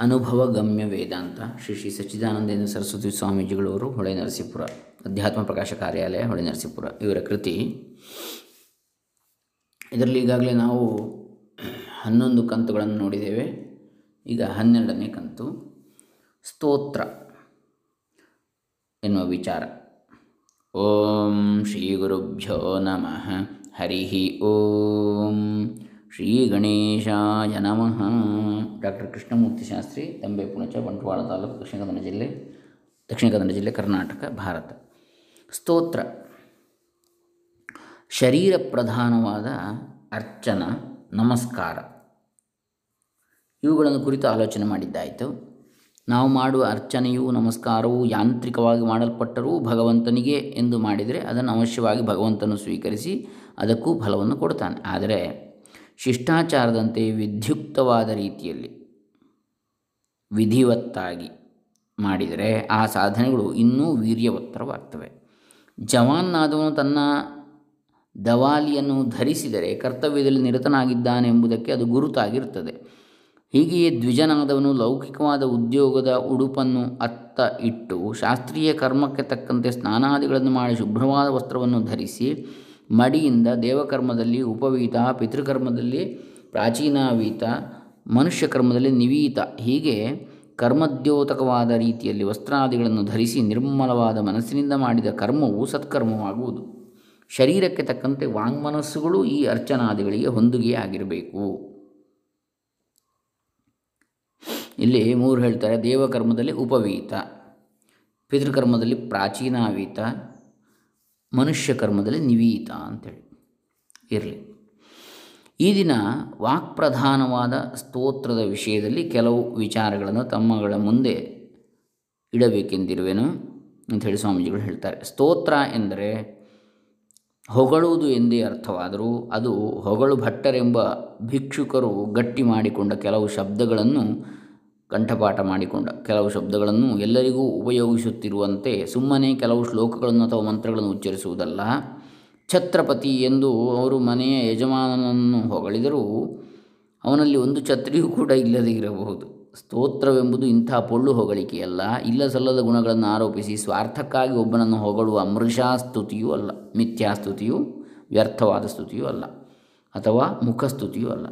ಅನುಭವ ಗಮ್ಯ ವೇದಾಂತ ಶ್ರೀ ಶ್ರೀ ಸಚ್ಚಿದಾನಂದೇಂದ್ರ ಸರಸ್ವತಿ ಸ್ವಾಮೀಜಿಗಳವರು ಹೊಳೆ ನರಸೀಪುರ, ಅಧ್ಯಾತ್ಮ ಪ್ರಕಾಶ ಕಾರ್ಯಾಲಯ ಹೊಳೆ ನರಸೀಪುರ ಇವರ ಕೃತಿ. ಇದರಲ್ಲಿ ಈಗಾಗಲೇ ನಾವು ಹನ್ನೊಂದು ಕಂತುಗಳನ್ನು ನೋಡಿದ್ದೇವೆ. ಈಗ ಹನ್ನೆರಡನೇ ಕಂತು. ಸ್ತೋತ್ರ ಎನ್ನುವ ವಿಚಾರ. ಓಂ ಶ್ರೀ ಗುರುಭ್ಯೋ ನಮಃ. ಹರಿ ಓಂ. ಶ್ರೀ ಗಣೇಶಾಯ ನಮಃ. ಡಾಕ್ಟರ್ ಕೃಷ್ಣಮೂರ್ತಿ ಶಾಸ್ತ್ರಿ, ತಂಬೆ, ಪುಣಚ, ಬಂಟ್ವಾಳ ತಾಲೂಕು ದಕ್ಷಿಣ ಕನ್ನಡ ಜಿಲ್ಲೆ, ದಕ್ಷಿಣ ಕನ್ನಡ ಜಿಲ್ಲೆ ಕರ್ನಾಟಕ, ಭಾರತ. ಸ್ತೋತ್ರ. ಶರೀರ ಪ್ರಧಾನವಾದ ಅರ್ಚನ, ನಮಸ್ಕಾರ. ಇವುಗಳನ್ನು ಕುರಿತು ಆಲೋಚನೆ ಮಾಡಿದ್ದಾಯಿತು. ನಾವು ಮಾಡುವ ಅರ್ಚನೆಯು ನಮಸ್ಕಾರವು ಯಾಂತ್ರಿಕವಾಗಿ ಮಾಡಲ್ಪಟ್ಟರೂ ಭಗವಂತನಿಗೆ ಎಂದು ಮಾಡಿದರೆ ಅದನ್ನು ಅವಶ್ಯವಾಗಿ ಭಗವಂತನು ಸ್ವೀಕರಿಸಿ ಅದಕ್ಕೂ ಫಲವನ್ನು ಕೊಡ್ತಾನೆ ಆದರೆ ಶಿಷ್ಟಾಚಾರದಂತೆ ವಿಧ್ಯುಕ್ತವಾದ ರೀತಿಯಲ್ಲಿ ವಿಧಿವತ್ತಾಗಿ ಮಾಡಿದರೆ ಆ ಸಾಧನೆಗಳು ಇನ್ನೂ ವೀರ್ಯವತ್ತರವಾಗ್ತವೆ. ಜವಾನ್ನಾದವನು ತನ್ನ ದವಾಲಿಯನ್ನು ಧರಿಸಿದರೆ ಕರ್ತವ್ಯದಲ್ಲಿ ನಿರತನಾಗಿದ್ದಾನೆಂಬುದಕ್ಕೆ ಅದು ಗುರುತಾಗಿರುತ್ತದೆ. ಹೀಗೆಯೇ ದ್ವಿಜನಾದವನು ಲೌಕಿಕವಾದ ಉದ್ಯೋಗದ ಉಡುಪನ್ನು ಅತ್ತ ಇಟ್ಟು ಶಾಸ್ತ್ರೀಯ ಕರ್ಮಕ್ಕೆ ತಕ್ಕಂತೆ ಸ್ನಾನಾದಿಗಳನ್ನು ಮಾಡಿ ಶುಭ್ರವಾದ ವಸ್ತ್ರವನ್ನು ಧರಿಸಿ ಮಡಿಯಿಂದ ದೇವಕರ್ಮದಲ್ಲಿ ಉಪವೀತ, ಪಿತೃಕರ್ಮದಲ್ಲಿ ಪ್ರಾಚೀನಾವೀತ ಮನುಷ್ಯ ಕರ್ಮದಲ್ಲಿ ನಿವೀತ. ಹೀಗೆ ಕರ್ಮದ್ಯೋತಕವಾದ ರೀತಿಯಲ್ಲಿ ವಸ್ತ್ರಾದಿಗಳನ್ನು ಧರಿಸಿ ನಿರ್ಮಲವಾದ ಮನಸ್ಸಿನಿಂದ ಮಾಡಿದ ಕರ್ಮವು ಸತ್ಕರ್ಮವಾಗುವುದು. ಶರೀರಕ್ಕೆ ತಕ್ಕಂತೆ ವಾಂಗ್ಮನಸ್ಸುಗಳು ಈ ಅರ್ಚನಾದಿಗಳಿಗೆ ಹೊಂದಿಗೆಯಾಗಿರಬೇಕು ಇಲ್ಲಿ ಮೂರು ಹೇಳ್ತಾರೆ, ದೇವಕರ್ಮದಲ್ಲಿ ಉಪವೀತ, ಪಿತೃಕರ್ಮದಲ್ಲಿ ಪ್ರಾಚೀನಾವೀತ ಮನುಷ್ಯ ಕರ್ಮದಲ್ಲಿ ನಿವೀತ ಅಂತೇಳಿ. ಇರಲಿ. ಈ ದಿನ ವಾಕ್ಪ್ರಧಾನವಾದ ಸ್ತೋತ್ರದ ವಿಷಯದಲ್ಲಿ ಕೆಲವು ವಿಚಾರಗಳನ್ನು ತಮ್ಮಗಳ ಮುಂದೆ ಇಡಬೇಕೆಂದಿರುವೆನು ಅಂಥೇಳಿ ಸ್ವಾಮೀಜಿಗಳು ಹೇಳ್ತಾರೆ. ಸ್ತೋತ್ರ ಎಂದರೆ ಹೊಗಳುವುದು ಎಂದೇ ಅರ್ಥವಾದರೂ ಅದು ಹೊಗಳು ಭಟ್ಟರೆಂಬ ಭಿಕ್ಷುಕರು ಗಟ್ಟಿ ಮಾಡಿಕೊಂಡ ಕೆಲವು ಶಬ್ದಗಳನ್ನು ಕಂಠಪಾಠ ಮಾಡಿಕೊಂಡ. ಕೆಲವು ಶಬ್ದಗಳನ್ನು ಎಲ್ಲರಿಗೂ ಉಪಯೋಗಿಸುತ್ತಿರುವಂತೆ ಸುಮ್ಮನೆ ಕೆಲವು ಶ್ಲೋಕಗಳನ್ನು ಅಥವಾ ಮಂತ್ರಗಳನ್ನು ಉಚ್ಚರಿಸುವುದಲ್ಲ. ಛತ್ರಪತಿ ಎಂದು ಅವರು ಮನೆಯ ಯಜಮಾನನನ್ನು ಹೊಗಳಿದರೂ ಅವನಲ್ಲಿ ಒಂದು ಛತ್ರಿಯೂ ಕೂಡ ಇಲ್ಲದೇ ಇರಬಹುದು. ಸ್ತೋತ್ರವೆಂಬುದು ಇಂಥ ಪೊಳ್ಳು ಹೊಗಳಿಕೆಯಲ್ಲ. ಇಲ್ಲ ಸಲ್ಲದ ಗುಣಗಳನ್ನು ಆರೋಪಿಸಿ ಸ್ವಾರ್ಥಕ್ಕಾಗಿ ಒಬ್ಬನನ್ನು ಹೊಗಳುವ ಮೃಷಾಸ್ತುತಿಯೂ ಅಲ್ಲ. ಮಿಥ್ಯಾಸ್ತುತಿಯು, ವ್ಯರ್ಥವಾದ ಸ್ತುತಿಯೂ ಅಲ್ಲ. ಅಥವಾ ಮುಖಸ್ತುತಿಯೂ ಅಲ್ಲ.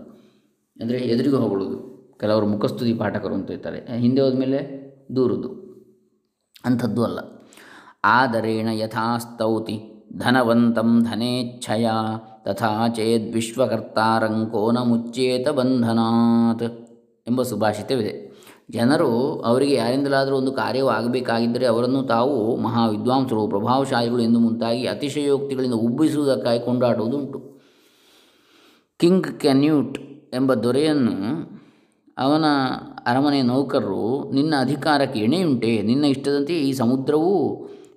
ಅಂದರೆ ಎದುರಿಗೂ ಹೊಗಳುವುದು. ಕೆಲವರು ಮುಖಸ್ತುತಿ ಪಾಠಕರು ಅಂತ ಇರ್ತಾರೆ. ಹಿಂದೆ ಹೋದ್ಮೇಲೆ ದೂರುದು. ಅಂಥದ್ದು ಅಲ್ಲ. ಆದರೇಣ ಯಥಾಸ್ತೌತಿ ಧನವಂತಂ ಧನೇಚ್ಛಯ ತಥಾ ಚೇದ್ ವಿಶ್ವಕರ್ತಾರಂಕೋನ ಮುಚ್ಚೇತ ಬಂಧನಾತ್ ಎಂಬ ಸುಭಾಷಿತವಿದೆ. ಜನರು ಅವರಿಗೆ ಯಾರಿಂದಲಾದರೂ ಒಂದು ಕಾರ್ಯವು ಆಗಬೇಕಾಗಿದ್ದರೆ ಅವರನ್ನು ತಾವು ಮಹಾ ವಿದ್ವಾಂಸರು ಪ್ರಭಾವಶಾಲಿಗಳು ಎಂದು ಮುಂತಾಗಿ ಅತಿಶಯೋಕ್ತಿಗಳಿಂದ ಉಬ್ಬಿಸುವುದಕ್ಕಾಗಿ ಕೊಂಡಾಡುವುದುಂಟು. ಕಿಂಗ್ ಕ್ಯಾನ್ಯೂಟ್ ಎಂಬ ದೊರೆಯನ್ನು ಅವನ ಅರಮನೆಯ ನೌಕರರು ನಿನ್ನ ಅಧಿಕಾರಕ್ಕೆ ಎಣೆಯುಂಟೆ, ನಿನ್ನ ಇಷ್ಟದಂತೆ ಈ ಸಮುದ್ರವೂ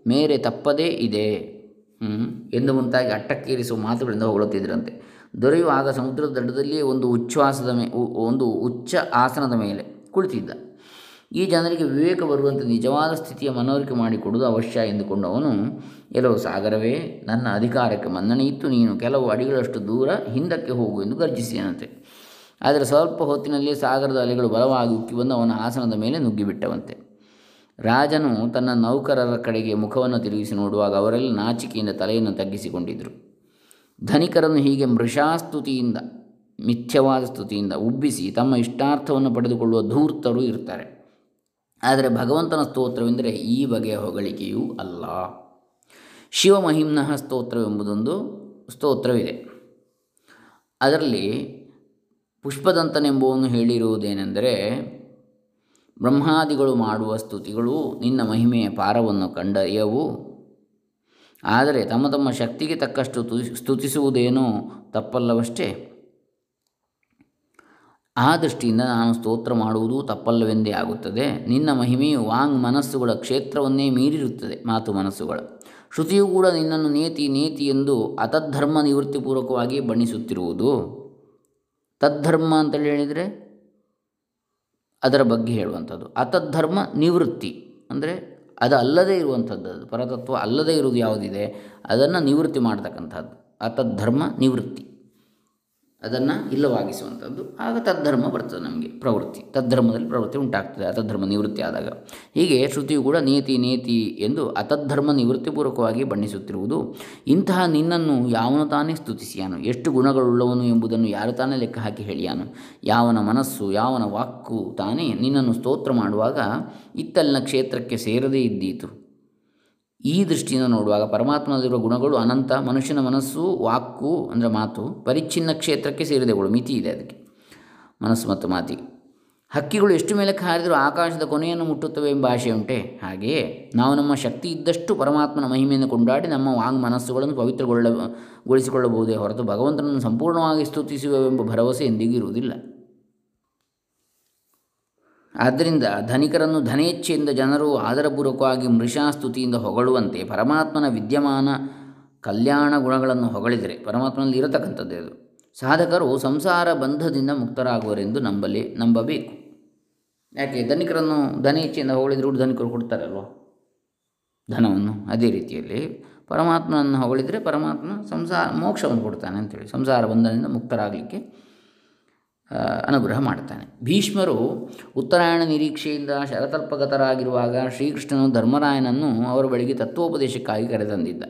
ಮೇರೆ ತಪ್ಪದೇ ಇದೆ. ಎಂದು ಮುಂತಾಗಿ ಅಟ್ಟಕ್ಕೇರಿಸುವ ಮಾತುಗಳಿಂದ ಹೊಗಳುತ್ತಿದ್ದರಂತೆ ದೊರೆಯು ಆಗ ಸಮುದ್ರದ ದಡದಲ್ಲಿಯೇ ಒಂದು ಉಚ್ಛ್ವಾಸದ ಮೇ ಒಂದು ಉಚ್ಚ ಆಸನದ ಮೇಲೆ ಕುಳಿತಿದ್ದ. ಈ ಜನರಿಗೆ ವಿವೇಕ ಬರುವಂತೆ ನಿಜವಾದ ಸ್ಥಿತಿಯ ಮನವರಿಕೆ ಮಾಡಿಕೊಡುವುದು ಅವಶ್ಯ ಎಂದುಕೊಂಡು ಅವನು, ಎಲ್ಲೋ ಸಾಗರವೇ, ನನ್ನ ಅಧಿಕಾರಕ್ಕೆ ಮನ್ನಣೆ ಇತ್ತು ನೀನು ಕೆಲವು ಅಡಿಗಳಷ್ಟು ದೂರ ಹಿಂದಕ್ಕೆ ಹೋಗು ಎಂದು ಗರ್ಜಿಸಿದನಂತೆ. ಆದರೆ ಸ್ವಲ್ಪ ಹೊತ್ತಿನಲ್ಲಿ ಸಾಗರದ ಅಲೆಗಳು ಬಲವಾಗಿ ಉಕ್ಕಿ ಬಂದು ಅವನ ಆಸನದ ಮೇಲೆ ನುಗ್ಗಿಬಿಟ್ಟವಂತೆ. ರಾಜನು ತನ್ನ ನೌಕರರ ಕಡೆಗೆ ಮುಖವನ್ನು ತಿರುಗಿಸಿ ನೋಡುವಾಗ ಅವರೆಲ್ಲ ನಾಚಿಕೆಯಿಂದ ತಲೆಯನ್ನು ತಗ್ಗಿಸಿಕೊಂಡಿದ್ದರು ಧನಿಕರನ್ನು ಹೀಗೆ ಮೃಷಾಸ್ತುತಿಯಿಂದ, ಮಿಥ್ಯವಾದ ಸ್ತುತಿಯಿಂದ ಉಬ್ಬಿಸಿ ತಮ್ಮ ಇಷ್ಟಾರ್ಥವನ್ನು ಪಡೆದುಕೊಳ್ಳುವ ಧೂರ್ತರು ಇರ್ತಾರೆ. ಆದರೆ ಭಗವಂತನ ಸ್ತೋತ್ರವೆಂದರೆ ಈ ಬಗೆಯ ಹೊಗಳಿಕೆಯೂ ಅಲ್ಲ. ಶಿವಮಹಿಮ್ನಃ ಸ್ತೋತ್ರವೆಂಬುದೊಂದು ಸ್ತೋತ್ರವಿದೆ. ಅದರಲ್ಲಿ ಪುಷ್ಪದಂತನೆಂಬುವನು ಹೇಳಿರುವುದೇನೆಂದರೆ, ಬ್ರಹ್ಮಾದಿಗಳು ಮಾಡುವ ಸ್ತುತಿಗಳು ನಿನ್ನ ಮಹಿಮೆಯ ಪಾರವನ್ನು ಕಂಡರಿಯವು. ಆದರೆ ತಮ್ಮ ತಮ್ಮ ಶಕ್ತಿಗೆ ತಕ್ಕಷ್ಟು ಸ್ತುತಿಸುವುದೇನೋ ತಪ್ಪಲ್ಲವಷ್ಟೇ? ಆ ದೃಷ್ಟಿಯಿಂದ ನಾನು ಸ್ತೋತ್ರ ಮಾಡುವುದು ತಪ್ಪಲ್ಲವೆಂದೇ ಆಗುತ್ತದೆ. ನಿನ್ನ ಮಹಿಮೆಯು ವಾಂಗ್ ಮನಸ್ಸುಗಳ ಕ್ಷೇತ್ರವನ್ನೇ ಮೀರಿರುತ್ತದೆ, ಮಾತು ಮನಸ್ಸುಗಳ. ಶ್ರುತಿಯು ಕೂಡ ನಿನ್ನನ್ನು ನೇತಿ ನೇತಿ ಎಂದು ಅತದ್ಧರ್ಮ ನಿವೃತ್ತಿಪೂರ್ವಕವಾಗಿ ಬಣ್ಣಿಸುತ್ತಿರುವುದು. ತದ್ಧರ್ಮ ಅಂತೇಳಿ ಹೇಳಿದರೆ ಅದರ ಬಗ್ಗೆ ಹೇಳುವಂಥದ್ದು. ಅತದ್ಧರ್ಮ ನಿವೃತ್ತಿ. ಅಂದರೆ ಅದು ಅಲ್ಲದೇ ಇರುವಂಥದ್ದು ಅದು. ಪರತತ್ವ ಅಲ್ಲದೇ ಇರುವುದು ಯಾವುದಿದೆ, ಅದನ್ನು ನಿವೃತ್ತಿ ಮಾಡ್ತಕ್ಕಂಥದ್ದು. ಅತದ್ಧರ್ಮ ನಿವೃತ್ತಿ. ಅದನ್ನು ಇಲ್ಲವಾಗಿಸುವಂಥದ್ದು. ಆಗ ತದ್ಧರ್ಮ ಬರ್ತದೆ ನಮಗೆ, ಪ್ರವೃತ್ತಿ. ತದ್ಧರ್ಮದಲ್ಲಿ ಪ್ರವೃತ್ತಿ ಉಂಟಾಗ್ತದೆ, ಅತದ್ಧರ್ಮ ನಿವೃತ್ತಿ ಆದಾಗ. ಹೀಗೆ ಶ್ರುತಿಯು ಕೂಡ ನೀತಿ ನೀತಿ ಎಂದು ಅತದ್ಧರ್ಮ ನಿವೃತ್ತಿಪೂರ್ವಕವಾಗಿ ಬಣ್ಣಿಸುತ್ತಿರುವುದು. ಇಂತಹ ನಿನ್ನನ್ನು ಯಾವನು ತಾನೇ ಸ್ತುತಿಸಿಯಾನು? ಎಷ್ಟು ಗುಣಗಳುಳ್ಳವನು ಎಂಬುದನ್ನು ಯಾರು ತಾನೇ ಲೆಕ್ಕ ಹಾಕಿ ಹೇಳಿಯಾನು? ಯಾವನ ಮನಸ್ಸು, ಯಾವನ ವಾಕು ತಾನೇ ನಿನ್ನನ್ನು ಸ್ತೋತ್ರ ಮಾಡುವಾಗ ಇತ್ತಲ್ಲಿನ ಕ್ಷೇತ್ರಕ್ಕೆ ಸೇರದೇ ಇದ್ದೀತು. ಈ ದೃಷ್ಟಿಯಿಂದ ನೋಡುವಾಗ ಪರಮಾತ್ಮನಲ್ಲಿರುವ ಗುಣಗಳು ಅನಂತ, ಮನುಷ್ಯನ ಮನಸ್ಸು ವಾಕು ಅಂದರೆ ಮಾತು, ಪರಿಚ್ಛಿನ್ನ ಕ್ಷೇತ್ರಕ್ಕೆ ಸೇರಿದೆಗಳು ಮಿತಿ ಇದೆ ಅದಕ್ಕೆ. ಮನಸ್ಸು ಮತ್ತು ಮಾತಿಗೆ ಹಕ್ಕಿಗಳು ಎಷ್ಟು ಮೇಲಕ್ಕೆ ಹಾರಿದರೂ ಆಕಾಶದ ಕೊನೆಯನ್ನು ಮುಟ್ಟುತ್ತವೆ ಎಂಬ ಆಶೆ ಉಂಟೆ. ಹಾಗೆಯೇ ನಾವು ನಮ್ಮ ಶಕ್ತಿ ಇದ್ದಷ್ಟು ಪರಮಾತ್ಮನ ಮಹಿಮೆಯನ್ನು ಕೊಂಡಾಡಿ ನಮ್ಮ ವಾಂಗ್ ಮನಸ್ಸುಗಳನ್ನು ಪವಿತ್ರಗೊಳ್ಳ, ಗೊಳಿಸಿಕೊಳ್ಳಬಹುದೇ ಹೊರತು ಭಗವಂತನನ್ನು ಸಂಪೂರ್ಣವಾಗಿ ಸ್ತುತಿಸುವೆವೆಂಬ ಭರವಸೆ ಎಂದಿಗೂ ಆದ್ದರಿಂದ ಧನಿಕರನ್ನು ಧನೇಚ್ಛೆಯಿಂದ ಜನರು ಆದರಪೂರ್ವಕವಾಗಿ ಮೃಷಾಸ್ತುತಿಯಿಂದ ಹೊಗಳುವಂತೆ ಪರಮಾತ್ಮನ ವಿದ್ಯಮಾನ ಕಲ್ಯಾಣ ಗುಣಗಳನ್ನು ಹೊಗಳಿದರೆ ಪರಮಾತ್ಮನಲ್ಲಿ ಇರತಕ್ಕಂಥದ್ದೇ ಅದು. ಸಾಧಕರು ಸಂಸಾರ ಬಂಧದಿಂದ ಮುಕ್ತರಾಗುವರೆಂದು ನಂಬಲಿ, ನಂಬಬೇಕು. ಯಾಕೆ? ಧನಿಕರನ್ನು ಧನೇಚ್ಛೆಯಿಂದ ಹೊಗಳಿದ್ರೆ ಧನಿಕರು ಕೊಡ್ತಾರಲ್ವ? ಧನವನ್ನು ಅದೇ ರೀತಿಯಲ್ಲಿ ಪರಮಾತ್ಮನನ್ನು ಹೊಗಳಿದರೆ ಪರಮಾತ್ಮ ಸಂಸಾರ, ಮೋಕ್ಷವನ್ನು ಕೊಡ್ತಾನೆ ಅಂತೇಳಿ. ಸಂಸಾರ ಬಂಧನದಿಂದ ಮುಕ್ತರಾಗಲಿಕ್ಕೆ ಅನುಗ್ರಹ ಮಾಡ್ತಾನೆ ಭೀಷ್ಮರು ಉತ್ತರಾಯಣ ನಿರೀಕ್ಷೆಯಿಂದ ಶರತಲ್ಪಗತರಾಗಿರುವಾಗ ಶ್ರೀಕೃಷ್ಣನು ಧರ್ಮರಾಯನನ್ನು ಅವರ ಬಳಿಗೆ ತತ್ವೋಪದೇಶಕ್ಕಾಗಿ ಕರೆತಂದಿದ್ದ.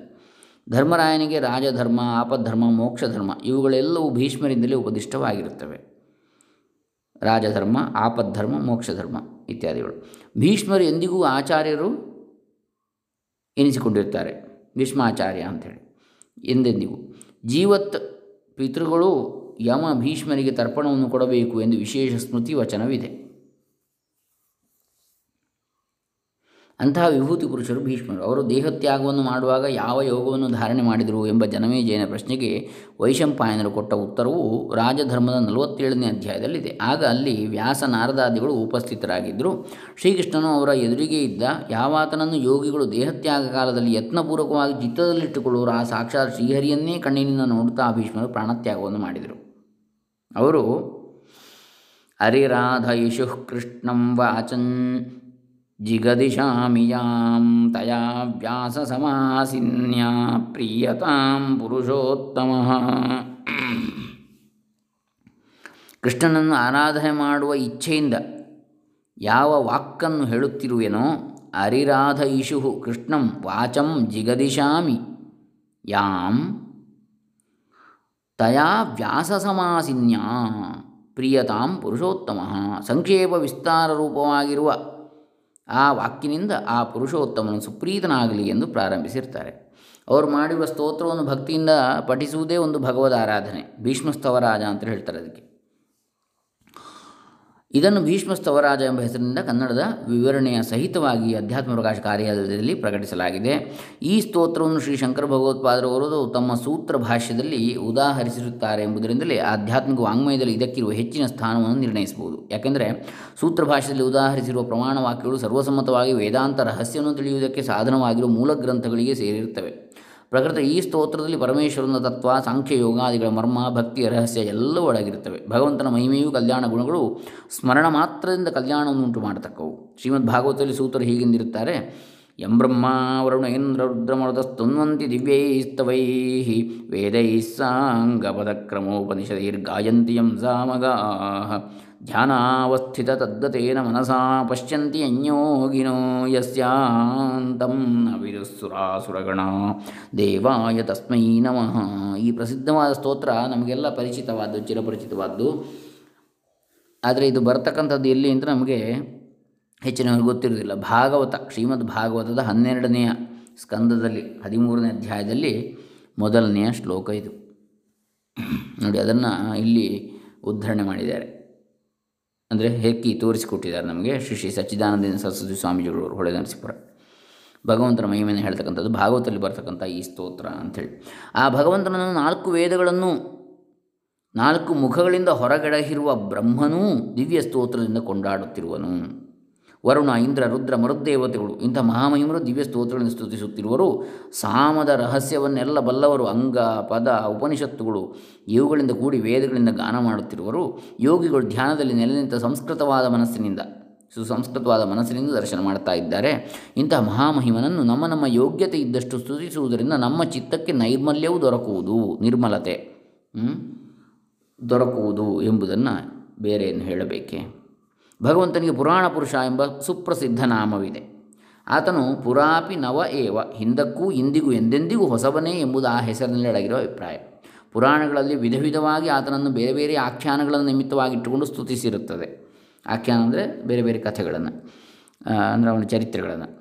ಧರ್ಮರಾಯನಿಗೆ ರಾಜಧರ್ಮ, ಆಪದ್ಧರ್ಮ, ಮೋಕ್ಷಧರ್ಮ ಇವುಗಳೆಲ್ಲವೂ ಭೀಷ್ಮರಿಂದಲೇ ಉಪದಿಷ್ಟವಾಗಿರುತ್ತವೆ. ರಾಜಧರ್ಮ, ಆಪದ್ಧರ್ಮ, ಮೋಕ್ಷಧರ್ಮ ಇತ್ಯಾದಿಗಳು. ಭೀಷ್ಮರು ಎಂದಿಗೂ ಆಚಾರ್ಯರು ಎನಿಸಿಕೊಂಡಿರ್ತಾರೆ ಭೀಷ್ಮಾಚಾರ್ಯ ಅಂಥೇಳಿ. ಎಂದೆಂದಿಗೂ. ಜೀವತ್ ಪಿತೃಗಳು ಯಮ ಭೀಷ್ಮರಿಗೆ ತರ್ಪಣವನ್ನು ಕೊಡಬೇಕು ಎಂದು ವಿಶೇಷ ಸ್ಮೃತಿ ವಚನವಿದೆ. ಅಂತಹ ವಿಭೂತಿ ಪುರುಷರು ಭೀಷ್ಮರು. ಅವರು ದೇಹತ್ಯಾಗವನ್ನು ಮಾಡುವಾಗ ಯಾವ ಯೋಗವನ್ನು ಧಾರಣೆ ಮಾಡಿದರು ಎಂಬ ಜನಮೇಜಯನ ಪ್ರಶ್ನೆಗೆ ವೈಶಂಪಾಯನರು ಕೊಟ್ಟ ಉತ್ತರವು ರಾಜಧರ್ಮದ ನಲವತ್ತೇಳನೇ ಅಧ್ಯಾಯದಲ್ಲಿದೆ. ಆಗ ಅಲ್ಲಿ ವ್ಯಾಸ ನಾರದಾದಿಗಳು ಉಪಸ್ಥಿತರಾಗಿದ್ದರು. ಶ್ರೀಕೃಷ್ಣನು ಅವರ ಎದುರಿಗೆ ಇದ್ದ ಯಾವಾತನನ್ನು ಯೋಗಿಗಳು ದೇಹತ್ಯಾಗ ಕಾಲದಲ್ಲಿ ಯತ್ನಪೂರ್ವಕವಾಗಿ ಚಿತ್ತದಲ್ಲಿಟ್ಟುಕೊಳ್ಳುವರು ಆ ಸಾಕ್ಷಾತ್ ಶ್ರೀಹರಿಯನ್ನೇ ಕಣ್ಣಿನಿಂದ ನೋಡುತ್ತಾ ಭೀಷ್ಮರು ಪ್ರಾಣತ್ಯಾಗವನ್ನು ಮಾಡಿದರು. ಅವರು ಅರಿರಾಧಯಿಷು ಕೃಷ್ಣಂ ವಾಚನ್ ಜಿಗದಿಶಾಮಿ ಯಾಂ ತಯಾ ವ್ಯಾಸಸಮಾಸಿನ್ಯ ಪ್ರಿಯತಾಂ ಪುರುಷೋತ್ತಮ. ಕೃಷ್ಣನನ್ನು ಆರಾಧನೆ ಮಾಡುವ ಇಚ್ಛೆಯಿಂದ ಯಾವ ವಾಕ್ಕನ್ನು ಹೇಳುತ್ತಿರುವೆನೋ ಅರಿರಾಧ ಇಷು ಕೃಷ್ಣಂ ವಾಚಂ ಜಿಗದಿಶಾಮಿ ಯಾಂ ತಯಾ ವ್ಯಾಸಸಮಾಸಿನ್ಯಾ ಪ್ರಿಯತಾಂ ಪುರುಷೋತ್ತಮ ಸಂಕ್ಷೇಪ ವಿಸ್ತಾರ ರೂಪವಾಗಿರುವ ಆ ವಾಕ್ಯನಿಂದ ಆ ಪುರುಷೋತ್ತಮನು ಸುಪ್ರೀತನಾಗಲಿ ಎಂದು ಪ್ರಾರಂಭಿಸಿರ್ತಾರೆ. ಅವರು ಮಾಡಿರುವ ಸ್ತೋತ್ರವನ್ನು ಭಕ್ತಿಯಿಂದ ಪಠಿಸುವುದೇ ಒಂದು ಭಗವದ್ ಆರಾಧನೆ ಭೀಷ್ಮಸ್ತವರಾಜ ಅಂತ ಹೇಳ್ತಾರೆ ಅದಕ್ಕೆ. ಇದನ್ನು ಭೀಷ್ಮಸ್ತವರಾಜ ಎಂಬ ಹೆಸರಿನಿಂದ ಕನ್ನಡದ ವಿವರಣೆಯ ಸಹಿತವಾಗಿ ಅಧ್ಯಾತ್ಮ ಪ್ರಕಾಶ ಕಾರ್ಯಾಲಯದಲ್ಲಿ ಪ್ರಕಟಿಸಲಾಗಿದೆ. ಈ ಸ್ತೋತ್ರವನ್ನು ಶ್ರೀ ಶಂಕರ ಭಗವತ್ಪಾದರವರು ತಮ್ಮ ಸೂತ್ರ ಭಾಷ್ಯದಲ್ಲಿ ಉದಾಹರಿಸಿರುತ್ತಾರೆ ಎಂಬುದರಿಂದಲೇ ಆಧ್ಯಾತ್ಮಿಕ ವಾಂಗ್ಮಯದಲ್ಲಿ ಇದಕ್ಕಿರುವ ಹೆಚ್ಚಿನ ಸ್ಥಾನವನ್ನು ನಿರ್ಣಯಿಸಬಹುದು. ಯಾಕೆಂದರೆ ಸೂತ್ರ ಭಾಷೆಯಲ್ಲಿ ಉದಾಹರಿಸಿರುವ ಪ್ರಮಾಣ ವಾಕ್ಯಗಳು ಸರ್ವಸಮ್ಮತವಾಗಿ ವೇದಾಂತ ರಹಸ್ಯವನ್ನು ತಿಳಿಯುವುದಕ್ಕೆ ಸಾಧನವಾಗಿರುವ ಮೂಲ ಗ್ರಂಥಗಳಿಗೆ ಸೇರಿರುತ್ತವೆ. ಪ್ರಕೃತ ಈ ಸ್ತೋತ್ರದಲ್ಲಿ ಪರಮೇಶ್ವರನ ತತ್ವ, ಸಾಂಖ್ಯ ಯೋಗಾದಿಗಳ ಮರ್ಮ, ಭಕ್ತಿಯ ರಹಸ್ಯ ಎಲ್ಲವೂ ಒಳಗಿರುತ್ತವೆ. ಭಗವಂತನ ಮಹಿಮೆಯು ಕಲ್ಯಾಣ ಗುಣಗಳು ಸ್ಮರಣ ಮಾತ್ರದಿಂದ ಕಲ್ಯಾಣವನ್ನು ಉಂಟು ಮಾಡತಕ್ಕವು. ಶ್ರೀಮದ್ ಭಾಗವತದಲ್ಲಿ ಸೂತ್ರ ಹೀಗೆಂದಿರುತ್ತಾರೆ, ಯಂ ಬ್ರಹ್ಮ ವರುಣ ಇಂದ್ರ ರುದ್ರಮರುತಸ್ತುನ್ವಂತಿ ದಿವ್ಯೈಸ್ತವೈ ವೇದೈ ಸಾಂಗಪದಕ್ರಮೋಪನಿಷದೈರ್ಗಾಯಂತಿ ಯಂ ಸಾಮಗಾ ಧ್ಯಾನಾವಸ್ಥಿತ ತದ್ಗತೇನ ಮನಸಾ ಪಶ್ಯಂತಿ ಅನ್ಯೋಗಿನೋ ಯಸ್ಯಾಂತಂ ನವಿರುಸುರಾಸುರಗಣ ದೇವಾಯ ತಸ್ಮೈ ನಮಃ ಈ ಪ್ರಸಿದ್ಧವಾದ ಸ್ತೋತ್ರ ನಮಗೆಲ್ಲ ಪರಿಚಿತವಾದ್ದು, ಚಿರಪರಿಚಿತವಾದ್ದು. ಆದರೆ ಇದು ಬರ್ತಕ್ಕಂಥದ್ದು ಎಲ್ಲಿ ಅಂತ ನಮಗೆ ಹೆಚ್ಚಿನವರು ಗೊತ್ತಿರುವುದಿಲ್ಲ. ಭಾಗವತ, ಶ್ರೀಮದ್ ಭಾಗವತದ ಹನ್ನೆರಡನೆಯ ಸ್ಕಂದದಲ್ಲಿ, ಹದಿಮೂರನೇ ಅಧ್ಯಾಯದಲ್ಲಿ ಮೊದಲನೆಯ ಶ್ಲೋಕ ಇದು. ನೋಡಿ, ಅದನ್ನು ಇಲ್ಲಿ ಉದ್ಧರಣೆ ಮಾಡಿದ್ದಾರೆ. ಅಂದರೆ ಹೆಕ್ಕಿ ತೋರಿಸಿಕೊಟ್ಟಿದ್ದಾರೆ ನಮಗೆ ಶ್ರೀ ಶ್ರೀ ಸಚ್ಚಿದಾನಂದ ಸರಸ್ವತಿ ಸ್ವಾಮೀಜಿಗಳು ಹೊಳೆ ನರಸೀಪುರ. ಭಗವಂತನ ಮಹಿಮೆಯನ್ನು ಹೇಳ್ತಕ್ಕಂಥದ್ದು ಭಾಗವತದಲ್ಲಿ ಬರ್ತಕ್ಕಂಥ ಈ ಸ್ತೋತ್ರ ಅಂಥೇಳಿ ಆ ಭಗವಂತನನ್ನು ನಾಲ್ಕು ವೇದಗಳನ್ನು, ನಾಲ್ಕು ಮುಖಗಳಿಂದ ಹೊರಗಡಹಿರುವ ಬ್ರಹ್ಮನೂ ದಿವ್ಯ ಸ್ತೋತ್ರದಿಂದ ಕೊಂಡಾಡುತ್ತಿರುವನು. ವರುಣ, ಇಂದ್ರ, ರುದ್ರ, ಮರುದೇವತೆಗಳು, ಇಂಥ ಮಹಾಮಹಿಮರು ದಿವ್ಯ ಸ್ತೋತ್ರಗಳನ್ನು ಸ್ತುತಿಸುತ್ತಿರುವರು. ಸಾಮದ ರಹಸ್ಯವನ್ನೆಲ್ಲ ಬಲ್ಲವರು ಅಂಗ, ಪದ, ಉಪನಿಷತ್ತುಗಳು. ಇವುಗಳಿಂದ ಕೂಡಿ ವೇದಗಳಿಂದ ಗಾನ ಮಾಡುತ್ತಿರುವರು. ಯೋಗಿಗಳು ಧ್ಯಾನದಲ್ಲಿ ನೆಲೆ ನಿಂತ ಸಂಸ್ಕೃತವಾದ ಮನಸ್ಸಿನಿಂದ, ಸುಸಂಸ್ಕೃತವಾದ ಮನಸ್ಸಿನಿಂದ ದರ್ಶನ ಮಾಡ್ತಾ ಇದ್ದಾರೆ. ಇಂತಹ ಮಹಾಮಹಿಮನನ್ನು ನಮ್ಮ ನಮ್ಮ ಯೋಗ್ಯತೆ ಇದ್ದಷ್ಟು ಸ್ತುತಿಸುವುದರಿಂದ ನಮ್ಮ ಚಿತ್ತಕ್ಕೆ ನೈರ್ಮಲ್ಯವೂ ದೊರಕುವುದು, ನಿರ್ಮಲತೆ ದೊರಕುವುದು ಎಂಬುದನ್ನು ಬೇರೆಯನ್ನು ಹೇಳಬೇಕೆ? ಭಗವಂತನಿಗೆ ಪುರಾಣ ಪುರುಷ ಎಂಬ ಸುಪ್ರಸಿದ್ಧ ನಾಮವಿದೆ. ಆತನು ಪುರಾಪಿ ನವ ಏವ, ಹಿಂದಕ್ಕೂ ಇಂದಿಗೂ ಎಂದೆಂದಿಗೂ ಹೊಸವನೇ ಎಂಬುದು ಆ ಹೆಸರಿನಲ್ಲಿ ಅಡಗಿರುವ ಅಭಿಪ್ರಾಯ. ಪುರಾಣಗಳಲ್ಲಿ ವಿಧ ವಿಧವಾಗಿ ಆತನನ್ನು ಬೇರೆ ಬೇರೆ ಆಖ್ಯಾನಗಳನ್ನು ನಿಮಿತ್ತವಾಗಿಟ್ಟುಕೊಂಡು ಸ್ತುತಿಸಿರುತ್ತದೆ. ಆಖ್ಯಾನ ಅಂದರೆ ಬೇರೆ ಬೇರೆ ಕಥೆಗಳನ್ನು ಅಂದರೆ ಅವನ ಚರಿತ್ರೆಗಳನ್ನು.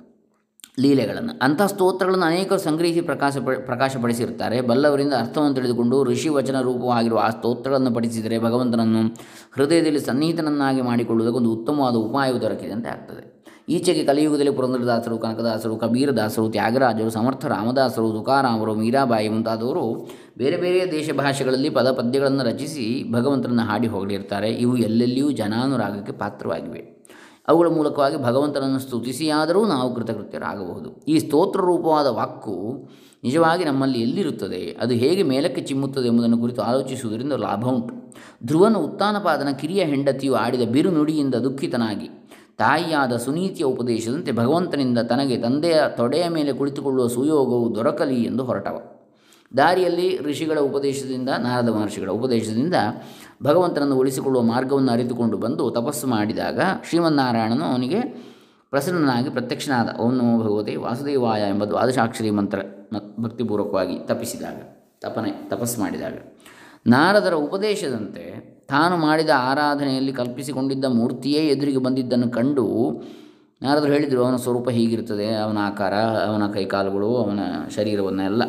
ಲೀಲೆಗಳನ್ನು. ಅಂಥ ಸ್ತೋತ್ರಗಳನ್ನು ಅನೇಕರು ಸಂಗ್ರಹಿಸಿ ಪ್ರಕಾಶ ಪ್ರಕಾಶಪಡಿಸಿರುತ್ತಾರೆ. ಬಲ್ಲವರಿಂದ ಅರ್ಥವನ್ನು ತಿಳಿದುಕೊಂಡು ಋಷಿ ವಚನ ರೂಪವಾಗಿರುವ ಆ ಸ್ತೋತ್ರಗಳನ್ನು ಪಠಿಸಿದರೆ ಭಗವಂತನನ್ನು ಹೃದಯದಲ್ಲಿ ಸನ್ನಿಹಿತನನ್ನಾಗಿ ಮಾಡಿಕೊಳ್ಳುವುದಕ್ಕೊಂದು ಉತ್ತಮವಾದ ಉಪಾಯವು ದೊರಕಿದಂತೆ ಆಗ್ತದೆ. ಈಚೆಗೆ ಕಲಿಯುಗದಲ್ಲಿ ಪುರಂದರದಾಸರು, ಕನಕದಾಸರು, ಕಬೀರದಾಸರು, ತ್ಯಾಗರಾಜರು, ಸಮರ್ಥ ರಾಮದಾಸರು, ತುಕಾರಾಮರು, ಮೀರಾಬಾಯಿ ಮುಂತಾದವರು ಬೇರೆ ಬೇರೆ ದೇಶ ಭಾಷೆಗಳಲ್ಲಿ ಪದ ಪದ್ಯಗಳನ್ನು ರಚಿಸಿ ಭಗವಂತನನ್ನು ಹಾಡಿ ಹೊಗಳಿರ್ತಾರೆ ಇವು ಎಲ್ಲೆಲ್ಲಿಯೂ ಜನಾನುರಾಗಕ್ಕೆ ಪಾತ್ರವಾಗಿವೆ. ಅವುಗಳ ಮೂಲಕವಾಗಿ ಭಗವಂತನನ್ನು ಸ್ತುತಿಸಿಯಾದರೂ ನಾವು ಕೃತಕೃತ್ಯರಾಗಬಹುದು. ಈ ಸ್ತೋತ್ರ ರೂಪವಾದ ವಾಕ್ಕು ನಿಜವಾಗಿ ನಮ್ಮಲ್ಲಿ ಎಲ್ಲಿರುತ್ತದೆ? ಅದು ಹೇಗೆ ಮೇಲಕ್ಕೆ ಚಿಮ್ಮುತ್ತದೆ ಎಂಬುದನ್ನು ಕುರಿತು ಆಲೋಚಿಸುವುದರಿಂದ ಲಾಭ ಉಂಟು. ಧ್ರುವನ ಉತ್ಥಾನಪಾದನ ಕಿರಿಯ ಹೆಂಡತಿಯು ಆಡಿದ ಬಿರು ನುಡಿಯಿಂದ ದುಃಖಿತನಾಗಿ, ತಾಯಿಯಾದ ಸುನೀತಿಯ ಉಪದೇಶದಂತೆ ಭಗವಂತನಿಂದ ತನಗೆ ತಂದೆಯ ತೊಡೆಯ ಮೇಲೆ ಕುಳಿತುಕೊಳ್ಳುವ ಸುಯೋಗವು ದೊರಕಲಿ ಎಂದು ಹೊರಟವ. ದಾರಿಯಲ್ಲಿ ಋಷಿಗಳ ಉಪದೇಶದಿಂದ, ನಾರದ ಮಹರ್ಷಿಗಳ ಉಪದೇಶದಿಂದ ಭಗವಂತನನ್ನು ಉಳಿಸಿಕೊಳ್ಳುವ ಮಾರ್ಗವನ್ನು ಅರಿತುಕೊಂಡು ಬಂದು ತಪಸ್ಸು ಮಾಡಿದಾಗ ಶ್ರೀಮನ್ನಾರಾಯಣನು ಅವನಿಗೆ ಪ್ರಸನ್ನನಾಗಿ ಪ್ರತ್ಯಕ್ಷನಾದ ಓಂ ನಮೋ ಭಗವತೆ ವಾಸುದೇವಾಯ ಎಂಬ ದ್ವಾದಶಾಕ್ಷರಿ ಮಂತ್ರ ಭಕ್ತಿಪೂರ್ವಕವಾಗಿ ತಪಿಸಿದಾಗ ತಪನೆ, ತಪಸ್ಸು ಮಾಡಿದಾಗ. ನಾರದರ ಉಪದೇಶದಂತೆ ತಾನು ಮಾಡಿದ ಆರಾಧನೆಯಲ್ಲಿ ಕಲ್ಪಿಸಿಕೊಂಡಿದ್ದ ಮೂರ್ತಿಯೇ ಎದುರಿಗೆ ಬಂದಿದ್ದನ್ನು ಕಂಡು ನಾರದರು ಹೇಳಿದರು, ಅವನ ಸ್ವರೂಪ ಹೀಗಿರ್ತದೆ ಅವನ ಆಕಾರ, ಅವನ ಕೈಕಾಲುಗಳು, ಅವನ ಶರೀರವನ್ನೆಲ್ಲ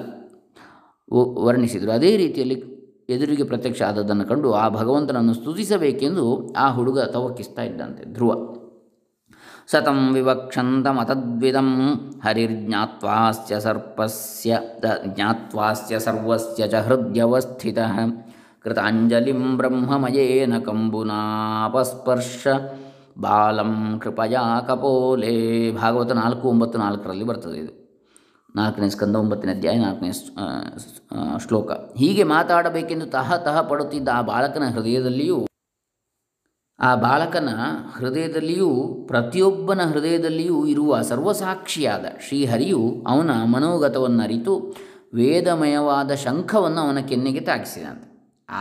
ವರ್ಣಿಸಿದರು. ಅದೇ ರೀತಿಯಲ್ಲಿ ಎದುರಿಗೆ ಪ್ರತ್ಯಕ್ಷ ಆದದ್ದನ್ನು ಕಂಡು ಆ ಭಗವಂತನನ್ನು ಸ್ತುತಿಸಬೇಕೆಂದು ಆ ಹುಡುಗ ತವಕಿಸ್ತಾ ಇದ್ದಂತೆ, ಧ್ರುವ. ಸತಂ ವಿವಕ್ಷಂತಮತದ್ವಿದಂ ಹರಿರ್ಜ್ಞಾತ್ವಾಸ್ಯ ಸರ್ಪಸ್ಯ ಜ್ಞಾತ್ವಾಸ್ಯ ಸರ್ವಸ್ಯ ಚ ಹೃದಯವಸ್ಥಿತ ಕೃತಾಂಜಲಿಂ ಬ್ರಹ್ಮಮಯೇನ ಕಂಬುನಾಪಸ್ಪರ್ಶ ಬಾಲಂ ಕೃಪಯಾ ಕಪೋಲೆ. ಭಾಗವತ ನಾಲ್ಕು ಒಂಬತ್ತು ನಾಲ್ಕರಲ್ಲಿ ಬರ್ತದೆ ಇದು. ನಾಲ್ಕನೇ ಸ್ಕಂದ ಒಂಬತ್ತನೇ ಅಧ್ಯಾಯ, ನಾಲ್ಕನೇ ಶ್ಲೋಕ. ಹೀಗೆ ಮಾತಾಡಬೇಕೆಂದು ತಹ ತಹ ಪಡುತ್ತಿದ್ದ ಆ ಬಾಲಕನ ಹೃದಯದಲ್ಲಿಯೂ, ಆ ಬಾಲಕನ ಹೃದಯದಲ್ಲಿಯೂ, ಪ್ರತಿಯೊಬ್ಬನ ಹೃದಯದಲ್ಲಿಯೂ ಇರುವ ಸರ್ವಸಾಕ್ಷಿಯಾದ ಶ್ರೀಹರಿಯು ಅವನ ಮನೋಗತವನ್ನರಿತು, ವೇದಮಯವಾದ ಶಂಖವನ್ನು ಅವನ ಕೆನ್ನೆಗೆ ತಾಕಿಸಿದಂತೆ.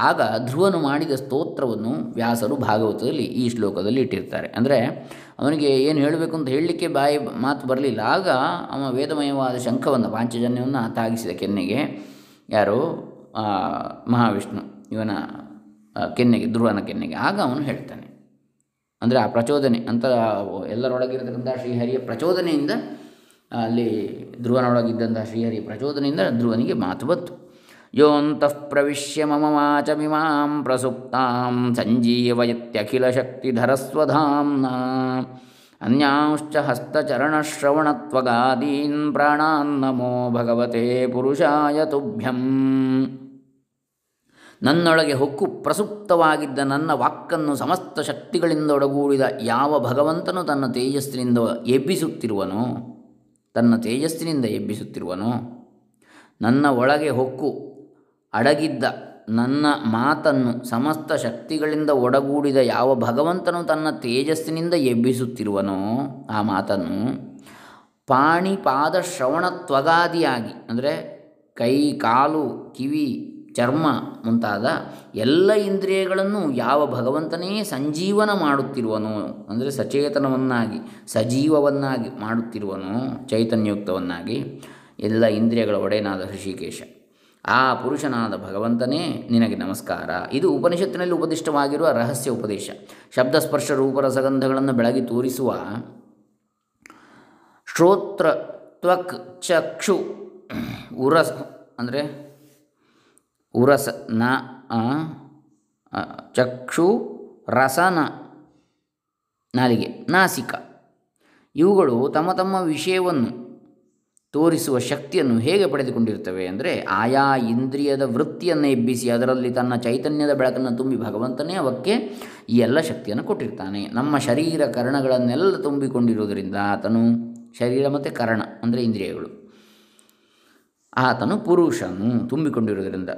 ಆಗ ಧ್ರುವನು ಮಾಡಿದ ಸ್ತೋತ್ರವನ್ನು ವ್ಯಾಸರು ಭಾಗವತದಲ್ಲಿ ಈ ಶ್ಲೋಕದಲ್ಲಿ ಇಟ್ಟಿರ್ತಾರೆ. ಅಂದರೆ ಅವನಿಗೆ ಏನು ಹೇಳಬೇಕು ಅಂತ ಹೇಳಲಿಕ್ಕೆ ಬಾಯಿ ಮಾತು ಬರಲಿಲ್ಲ. ಆಗ ಅವ ವೇದಮಯವಾದ ಶಂಖವನ್ನು, ಪಾಂಚಜನ್ಯವನ್ನು ತಾಗಿಸಿದ ಕೆನ್ನೆಗೆ ಯಾರು? ಮಹಾವಿಷ್ಣು, ಇವನ ಕೆನ್ನೆಗೆ, ಧ್ರುವನ ಕೆನ್ನೆಗೆ. ಆಗ ಅವನು ಹೇಳ್ತಾನೆ. ಅಂದರೆ ಆ ಪ್ರಚೋದನೆ, ಅಂತ ಎಲ್ಲರೊಳಗಿರತಕ್ಕಂಥ ಶ್ರೀಹರಿಯ ಪ್ರಚೋದನೆಯಿಂದ ಅಲ್ಲಿ ಧ್ರುವನೊಳಗಿದ್ದಂಥ ಶ್ರೀಹರಿಯ ಪ್ರಚೋದನೆಯಿಂದ ಧ್ರುವನಿಗೆ ಮಾತು ಬಂತು. ಯೋಂತಃ ಪ್ರವಿಶ್ಯ ಮಮ ವಾಚಮಿಮಾಂ ಪ್ರಸುಪ್ತಾಂ ಸಂಜೀವಯತ್ಯಖಿಲಶಕ್ತಿಧರಸ್ವಧಾಂನ ಅನ್ಯಾಂಶ್ಚ ಹಸ್ತಚರಣಶ್ರವಣತ್ವಗಾದೀನ್ ಪ್ರಾಣಾನ್ ನಮೋ ಭಗವತೆ ಪುರುಷಾಯ ತುಭ್ಯಂ ನನ್ನೊಳಗೆ ಹೊಕ್ಕು ಪ್ರಸುಪ್ತವಾಗಿದ್ದ ನನ್ನ ವಾಕ್ಕನ್ನು ಸಮಸ್ತ ಶಕ್ತಿಗಳಿಂದ ಒಡಗೂಡಿದ ಯಾವ ಭಗವಂತನು ತನ್ನ ತೇಜಸ್ಸಿನಿಂದ ಎಬ್ಬಿಸುತ್ತಿರುವನೋ, ತನ್ನ ತೇಜಸ್ಸಿನಿಂದ ಎಬ್ಬಿಸುತ್ತಿರುವನೋ, ನನ್ನ ಒಳಗೆ ಹೊಕ್ಕು ಅಡಗಿದ್ದ ನನ್ನ ಮಾತನ್ನು ಸಮಸ್ತ ಶಕ್ತಿಗಳಿಂದ ಒಡಗೂಡಿದ ಯಾವ ಭಗವಂತನು ತನ್ನ ತೇಜಸ್ಸಿನಿಂದ ಎಬ್ಬಿಸುತ್ತಿರುವನೋ ಆ ಮಾತನ್ನು ಪಾಣಿಪಾದ ಶ್ರವಣ ತ್ವಗಾದಿಯಾಗಿ ಅಂದರೆ ಕೈ, ಕಾಲು, ಕಿವಿ, ಚರ್ಮ ಮುಂತಾದ ಎಲ್ಲ ಇಂದ್ರಿಯಗಳನ್ನು ಯಾವ ಭಗವಂತನೇ ಸಂಜೀವನ ಮಾಡುತ್ತಿರುವನೋ, ಅಂದರೆ ಸಚೇತನವನ್ನಾಗಿ, ಸಜೀವವನ್ನಾಗಿ ಮಾಡುತ್ತಿರುವನೋ ಚೈತನ್ಯಯುಕ್ತವನ್ನಾಗಿ ಎಲ್ಲ ಇಂದ್ರಿಯಗಳ ಒಡೆಯನಾದ ಹೃಷಿಕೇಶ. ಆ ಪುರುಷನಾದ ಭಗವಂತನೇ ನಿನಗೆ ನಮಸ್ಕಾರ. ಇದು ಉಪನಿಷತ್ತಿನಲ್ಲಿ ಉಪದಿಷ್ಟವಾಗಿರುವ ರಹಸ್ಯ ಉಪದೇಶ. ಶಬ್ದಸ್ಪರ್ಶ ರೂಪರಸಗಂಧಗಳನ್ನು ಬೆಳಗಿ ತೋರಿಸುವ ಶ್ರೋತ್ರ ತ್ವಕ್ ಚಕ್ಷು ಉರಸ್ ಅಂದರೆ ಉರಸ ನ ಚಕ್ಷು ರಸನ ನಾಲಿಗೆ ನಾಸಿಕ. ಇವುಗಳು ತಮ್ಮ ತಮ್ಮ ವಿಷಯವನ್ನು ತೋರಿಸುವ ಶಕ್ತಿಯನ್ನು ಹೇಗೆ ಪಡೆದುಕೊಂಡಿರ್ತವೆ ಅಂದರೆ ಆಯಾ ಇಂದ್ರಿಯದ ವೃತ್ತಿಯನ್ನು ಎಬ್ಬಿಸಿ ಅದರಲ್ಲಿ ತನ್ನ ಚೈತನ್ಯದ ಬೆಳಕನ್ನು ತುಂಬಿ ಭಗವಂತನೇ ಅವಕ್ಕೆ ಈ ಎಲ್ಲ ಶಕ್ತಿಯನ್ನು ಕೊಟ್ಟಿರ್ತಾನೆ. ನಮ್ಮ ಶರೀರ ಕರಣಗಳನ್ನೆಲ್ಲ ತುಂಬಿಕೊಂಡಿರುವುದರಿಂದ ಆತನು ಶರೀರ ಮತ್ತು ಕರಣ ಅಂದರೆ ಇಂದ್ರಿಯಗಳು. ಆತನು ಪುರುಷನು ತುಂಬಿಕೊಂಡಿರುವುದರಿಂದ.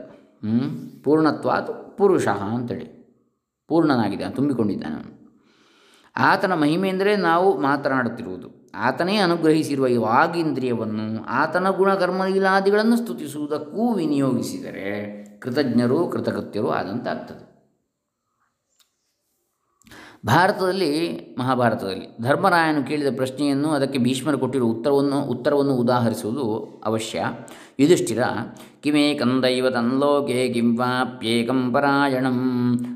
ಪೂರ್ಣತ್ವಾತ್ ಪುರುಷ ಅಂತೇಳಿ. ಪೂರ್ಣನಾಗಿದೆ ತುಂಬಿಕೊಂಡಿದ್ದಾನೆ ಅವನು. ಆತನ ಮಹಿಮೆ ಅಂದರೆ ನಾವು ಮಾತನಾಡುತ್ತಿರುವುದು. ಆತನೇ ಅನುಗ್ರಹಿಸಿರುವ ಈ ವಾಗೀಂದ್ರಿಯವನ್ನು ಆತನ ಗುಣಕರ್ಮಲೀಲಾದಿಗಳನ್ನು ಸ್ತುತಿಸುವುದಕ್ಕೂ ವಿನಿಯೋಗಿಸಿದರೆ ಕೃತಜ್ಞರು ಕೃತಕೃತ್ಯರು ಆದಂತಾಗ್ತದೆ. ಭಾರತದಲ್ಲಿ, ಮಹಾಭಾರತದಲ್ಲಿ ಧರ್ಮರಾಯನು ಕೇಳಿದ ಪ್ರಶ್ನೆಯನ್ನು ಅದಕ್ಕೆ ಭೀಷ್ಮರು ಕೊಟ್ಟಿರುವ ಉತ್ತರವನ್ನು ಉತ್ತರವನ್ನು ಉದಾಹರಿಸುವುದು ಅವಶ್ಯ. ಯುಧಿಷ್ಠಿರ ಕಿಮೇ ಕಂದೈವ ತನ್ಲೋಕೆ ಕಿಂವಾಪ್ಯೇಕಂ ಪರಾಯಣಂ,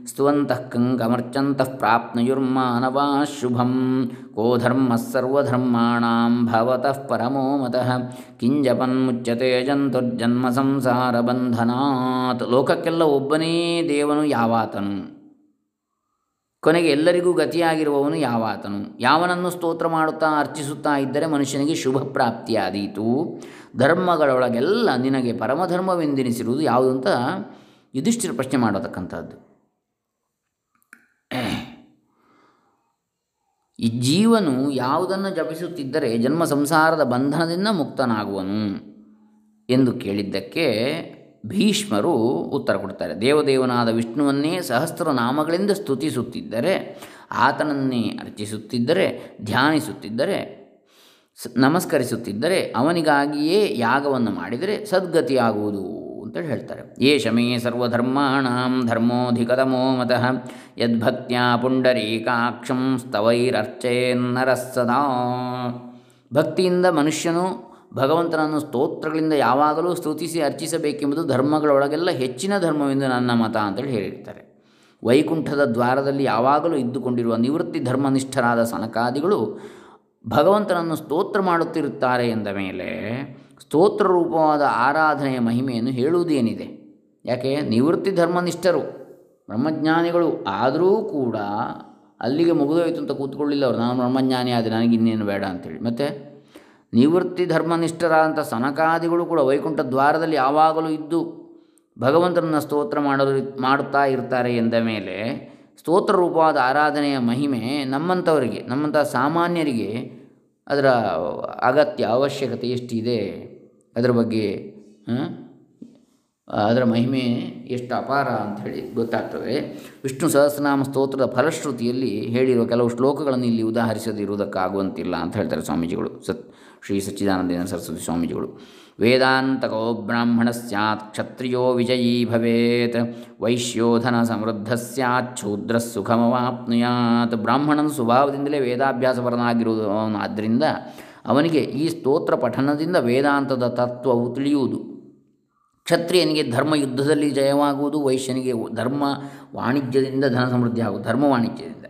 ಸ್ತುವಂತಃ ಕಂಕಮರ್ಚಂತಃ ಪ್ರಾಪ್ನುಯುರ್ಮಾನವಾ ಶುಭಂ, ಕೋ ಧರ್ಮ ಸರ್ವಧರ್ಮಾಣಾಂ ಭವತಃ ಪರಮೋ ಮತಃ, ಕಿಂಜಪನ್ಮುಚ್ಯತೆ ಜಂತುರ್ಜನ್ಮ ಸಂಸಾರ ಬಂಧನಾತ್ ಲೋಕಕ್ಕೆಲ್ಲ ಒಬ್ಬನೇ ದೇವನು ಯಾವಾತನು? ಕೊನೆಗೆ ಎಲ್ಲರಿಗೂ ಗತಿಯಾಗಿರುವವನು ಯಾವಾತನು. ಯಾವನನ್ನು ಸ್ತೋತ್ರ ಮಾಡುತ್ತಾ ಅರ್ಚಿಸುತ್ತಾ ಇದ್ದರೆ ಮನುಷ್ಯನಿಗೆ ಶುಭ ಪ್ರಾಪ್ತಿಯಾದೀತು. ಧರ್ಮಗಳೊಳಗೆಲ್ಲ ನಿನಗೆ ಪರಮಧರ್ಮವೆಂದೆನಿಸಿರುವುದು ಯಾವುದು ಅಂತ ಯುಧಿಷ್ಠಿರ ಪ್ರಶ್ನೆ ಮಾಡತಕ್ಕಂಥದ್ದು. ಈ ಜೀವನು ಯಾವುದನ್ನು ಜಪಿಸುತ್ತಿದ್ದರೆ ಜನ್ಮ ಸಂಸಾರದ ಬಂಧನದಿಂದ ಮುಕ್ತನಾಗುವನು ಎಂದು ಕೇಳಿದ್ದಕ್ಕೆ ಭೀಷ್ಮರು ಉತ್ತರ ಕೊಡ್ತಾರೆ. ದೇವದೇವನಾದ ವಿಷ್ಣುವನ್ನೇ ಸಹಸ್ರ ನಾಮಗಳಿಂದ ಸ್ತುತಿಸುತ್ತಿದ್ದರೆ, ಆತನನ್ನೇ ಅರ್ಚಿಸುತ್ತಿದ್ದರೆ, ಧ್ಯಾನಿಸುತ್ತಿದ್ದರೆ ನಮಸ್ಕರಿಸುತ್ತಿದ್ದರೆ, ಅವನಿಗಾಗಿಯೇ ಯಾಗವನ್ನು ಮಾಡಿದರೆ ಸದ್ಗತಿಯಾಗುವುದು ಅಂತೇಳಿ ಹೇಳ್ತಾರೆ. ಯೇ ಶಮೇ ಸರ್ವಧರ್ಮಾಣಾಂ ಧರ್ಮೋಧಿಕತಮೋ ಮತಃ, ಯದ್ಭಕ್ತ್ಯಾ ಪುಂಡರೀಕಾಕ್ಷಂ ಸ್ತವೈರರ್ಚೇನ್ನರಃ ಸದಾ ಭಕ್ತಿಯಿಂದ ಮನುಷ್ಯನು ಭಗವಂತನನ್ನು ಸ್ತೋತ್ರಗಳಿಂದ ಯಾವಾಗಲೂ ಸ್ತುತಿಸಿ ಅರ್ಚಿಸಬೇಕೆಂಬುದು ಧರ್ಮಗಳೊಳಗೆಲ್ಲ ಹೆಚ್ಚಿನ ಧರ್ಮವೆಂದು ನನ್ನ ಮತ ಅಂತೇಳಿ ಹೇಳಿರ್ತಾರೆ. ವೈಕುಂಠದ ದ್ವಾರದಲ್ಲಿ ಯಾವಾಗಲೂ ಇದ್ದುಕೊಂಡಿರುವ ನಿವೃತ್ತಿ ಧರ್ಮನಿಷ್ಠರಾದ ಸನಕಾದಿಗಳು ಭಗವಂತನನ್ನು ಸ್ತೋತ್ರ ಮಾಡುತ್ತಿರುತ್ತಾರೆ ಎಂದ ಮೇಲೆ ಸ್ತೋತ್ರ ರೂಪವಾದ ಆರಾಧನೆಯ ಮಹಿಮೆಯನ್ನು ಹೇಳುವುದೇನಿದೆ? ಯಾಕೆ? ನಿವೃತ್ತಿ ಧರ್ಮನಿಷ್ಠರು, ಬ್ರಹ್ಮಜ್ಞಾನಿಗಳು ಆದರೂ ಕೂಡ ಅಲ್ಲಿಗೆ ಮುಗಿದೋಯ್ತು ಅಂತ ಕೂತ್ಕೊಳ್ಳಿಲ್ಲ ಅವರು. ನಾನು ಬ್ರಹ್ಮಜ್ಞಾನಿ ಆದರೆ ನನಗೆ ಇನ್ನೇನು ಬೇಡ ಅಂತೇಳಿ. ಮತ್ತು? ನಿವೃತ್ತಿ ಧರ್ಮನಿಷ್ಠರಾದಂಥ ಸನಕಾದಿಗಳು ಕೂಡ ವೈಕುಂಠ ದ್ವಾರದಲ್ಲಿ ಯಾವಾಗಲೂ ಇದ್ದು ಭಗವಂತನನ್ನು ಸ್ತೋತ್ರ ಮಾಡಲು ಮಾಡುತ್ತಾ ಇರ್ತಾರೆ ಎಂದ ಮೇಲೆ ಸ್ತೋತ್ರ ರೂಪವಾದ ಆರಾಧನೆಯ ಮಹಿಮೆ ನಮ್ಮಂಥವರಿಗೆ, ನಮ್ಮಂಥ ಸಾಮಾನ್ಯರಿಗೆ ಅದರ ಅಗತ್ಯ ಅವಶ್ಯಕತೆ ಎಷ್ಟಿದೆ? ಅದರ ಬಗ್ಗೆ ಅದರ ಮಹಿಮೆ ಎಷ್ಟು ಅಪಾರ ಅಂಥೇಳಿ ಗೊತ್ತಾಗ್ತದೆ. ವಿಷ್ಣು ಸಹಸ್ರನಾಮ ಸ್ತೋತ್ರದ ಫಲಶ್ರುತಿಯಲ್ಲಿ ಹೇಳಿರುವ ಕೆಲವು ಶ್ಲೋಕಗಳನ್ನು ಇಲ್ಲಿ ಉದಾಹರಿಸದಿರುವುದಕ್ಕಾಗುವಂತಿಲ್ಲ ಅಂತ ಹೇಳ್ತಾರೆ ಸ್ವಾಮೀಜಿಗಳು. ಸತ್ ಶ್ರೀ ಸಚ್ಚಿದಾನಂದೇಂದ್ರ ಸರಸ್ವತಿ ಸ್ವಾಮೀಜಿಗಳು. ವೇದಾಂತಕೋ ಬ್ರಾಹ್ಮಣ ಸ್ಯಾತ್, ಕ್ಷತ್ರಿಯೋ ವಿಜಯೀ ಭವೇತ್ ವೈಶ್ಯೋಧನ ಸಮೃದ್ಧ ಸ್ಯಾತ್, ಶೂದ್ರ ಸುಖಮವಾಪ್ನುಯಾತ್. ಬ್ರಾಹ್ಮಣನ ಸ್ವಭಾವದಿಂದಲೇ ವೇದಾಭ್ಯಾಸಪರನಾಗಿರುವುದು ಆದ್ದರಿಂದ ಅವನಿಗೆ ಈ ಸ್ತೋತ್ರ ಪಠನದಿಂದ ವೇದಾಂತದ ತತ್ವವು ತಿಳಿಯುವುದು. ಕ್ಷತ್ರಿಯನಿಗೆ ಧರ್ಮ ಯುದ್ಧದಲ್ಲಿ ಜಯವಾಗುವುದು, ವೈಶ್ಯನಿಗೆ ಧರ್ಮ ವಾಣಿಜ್ಯದಿಂದ ಧನ ಸಮೃದ್ಧಿ ಆಗುವುದು ಧರ್ಮ ವಾಣಿಜ್ಯದಿಂದ.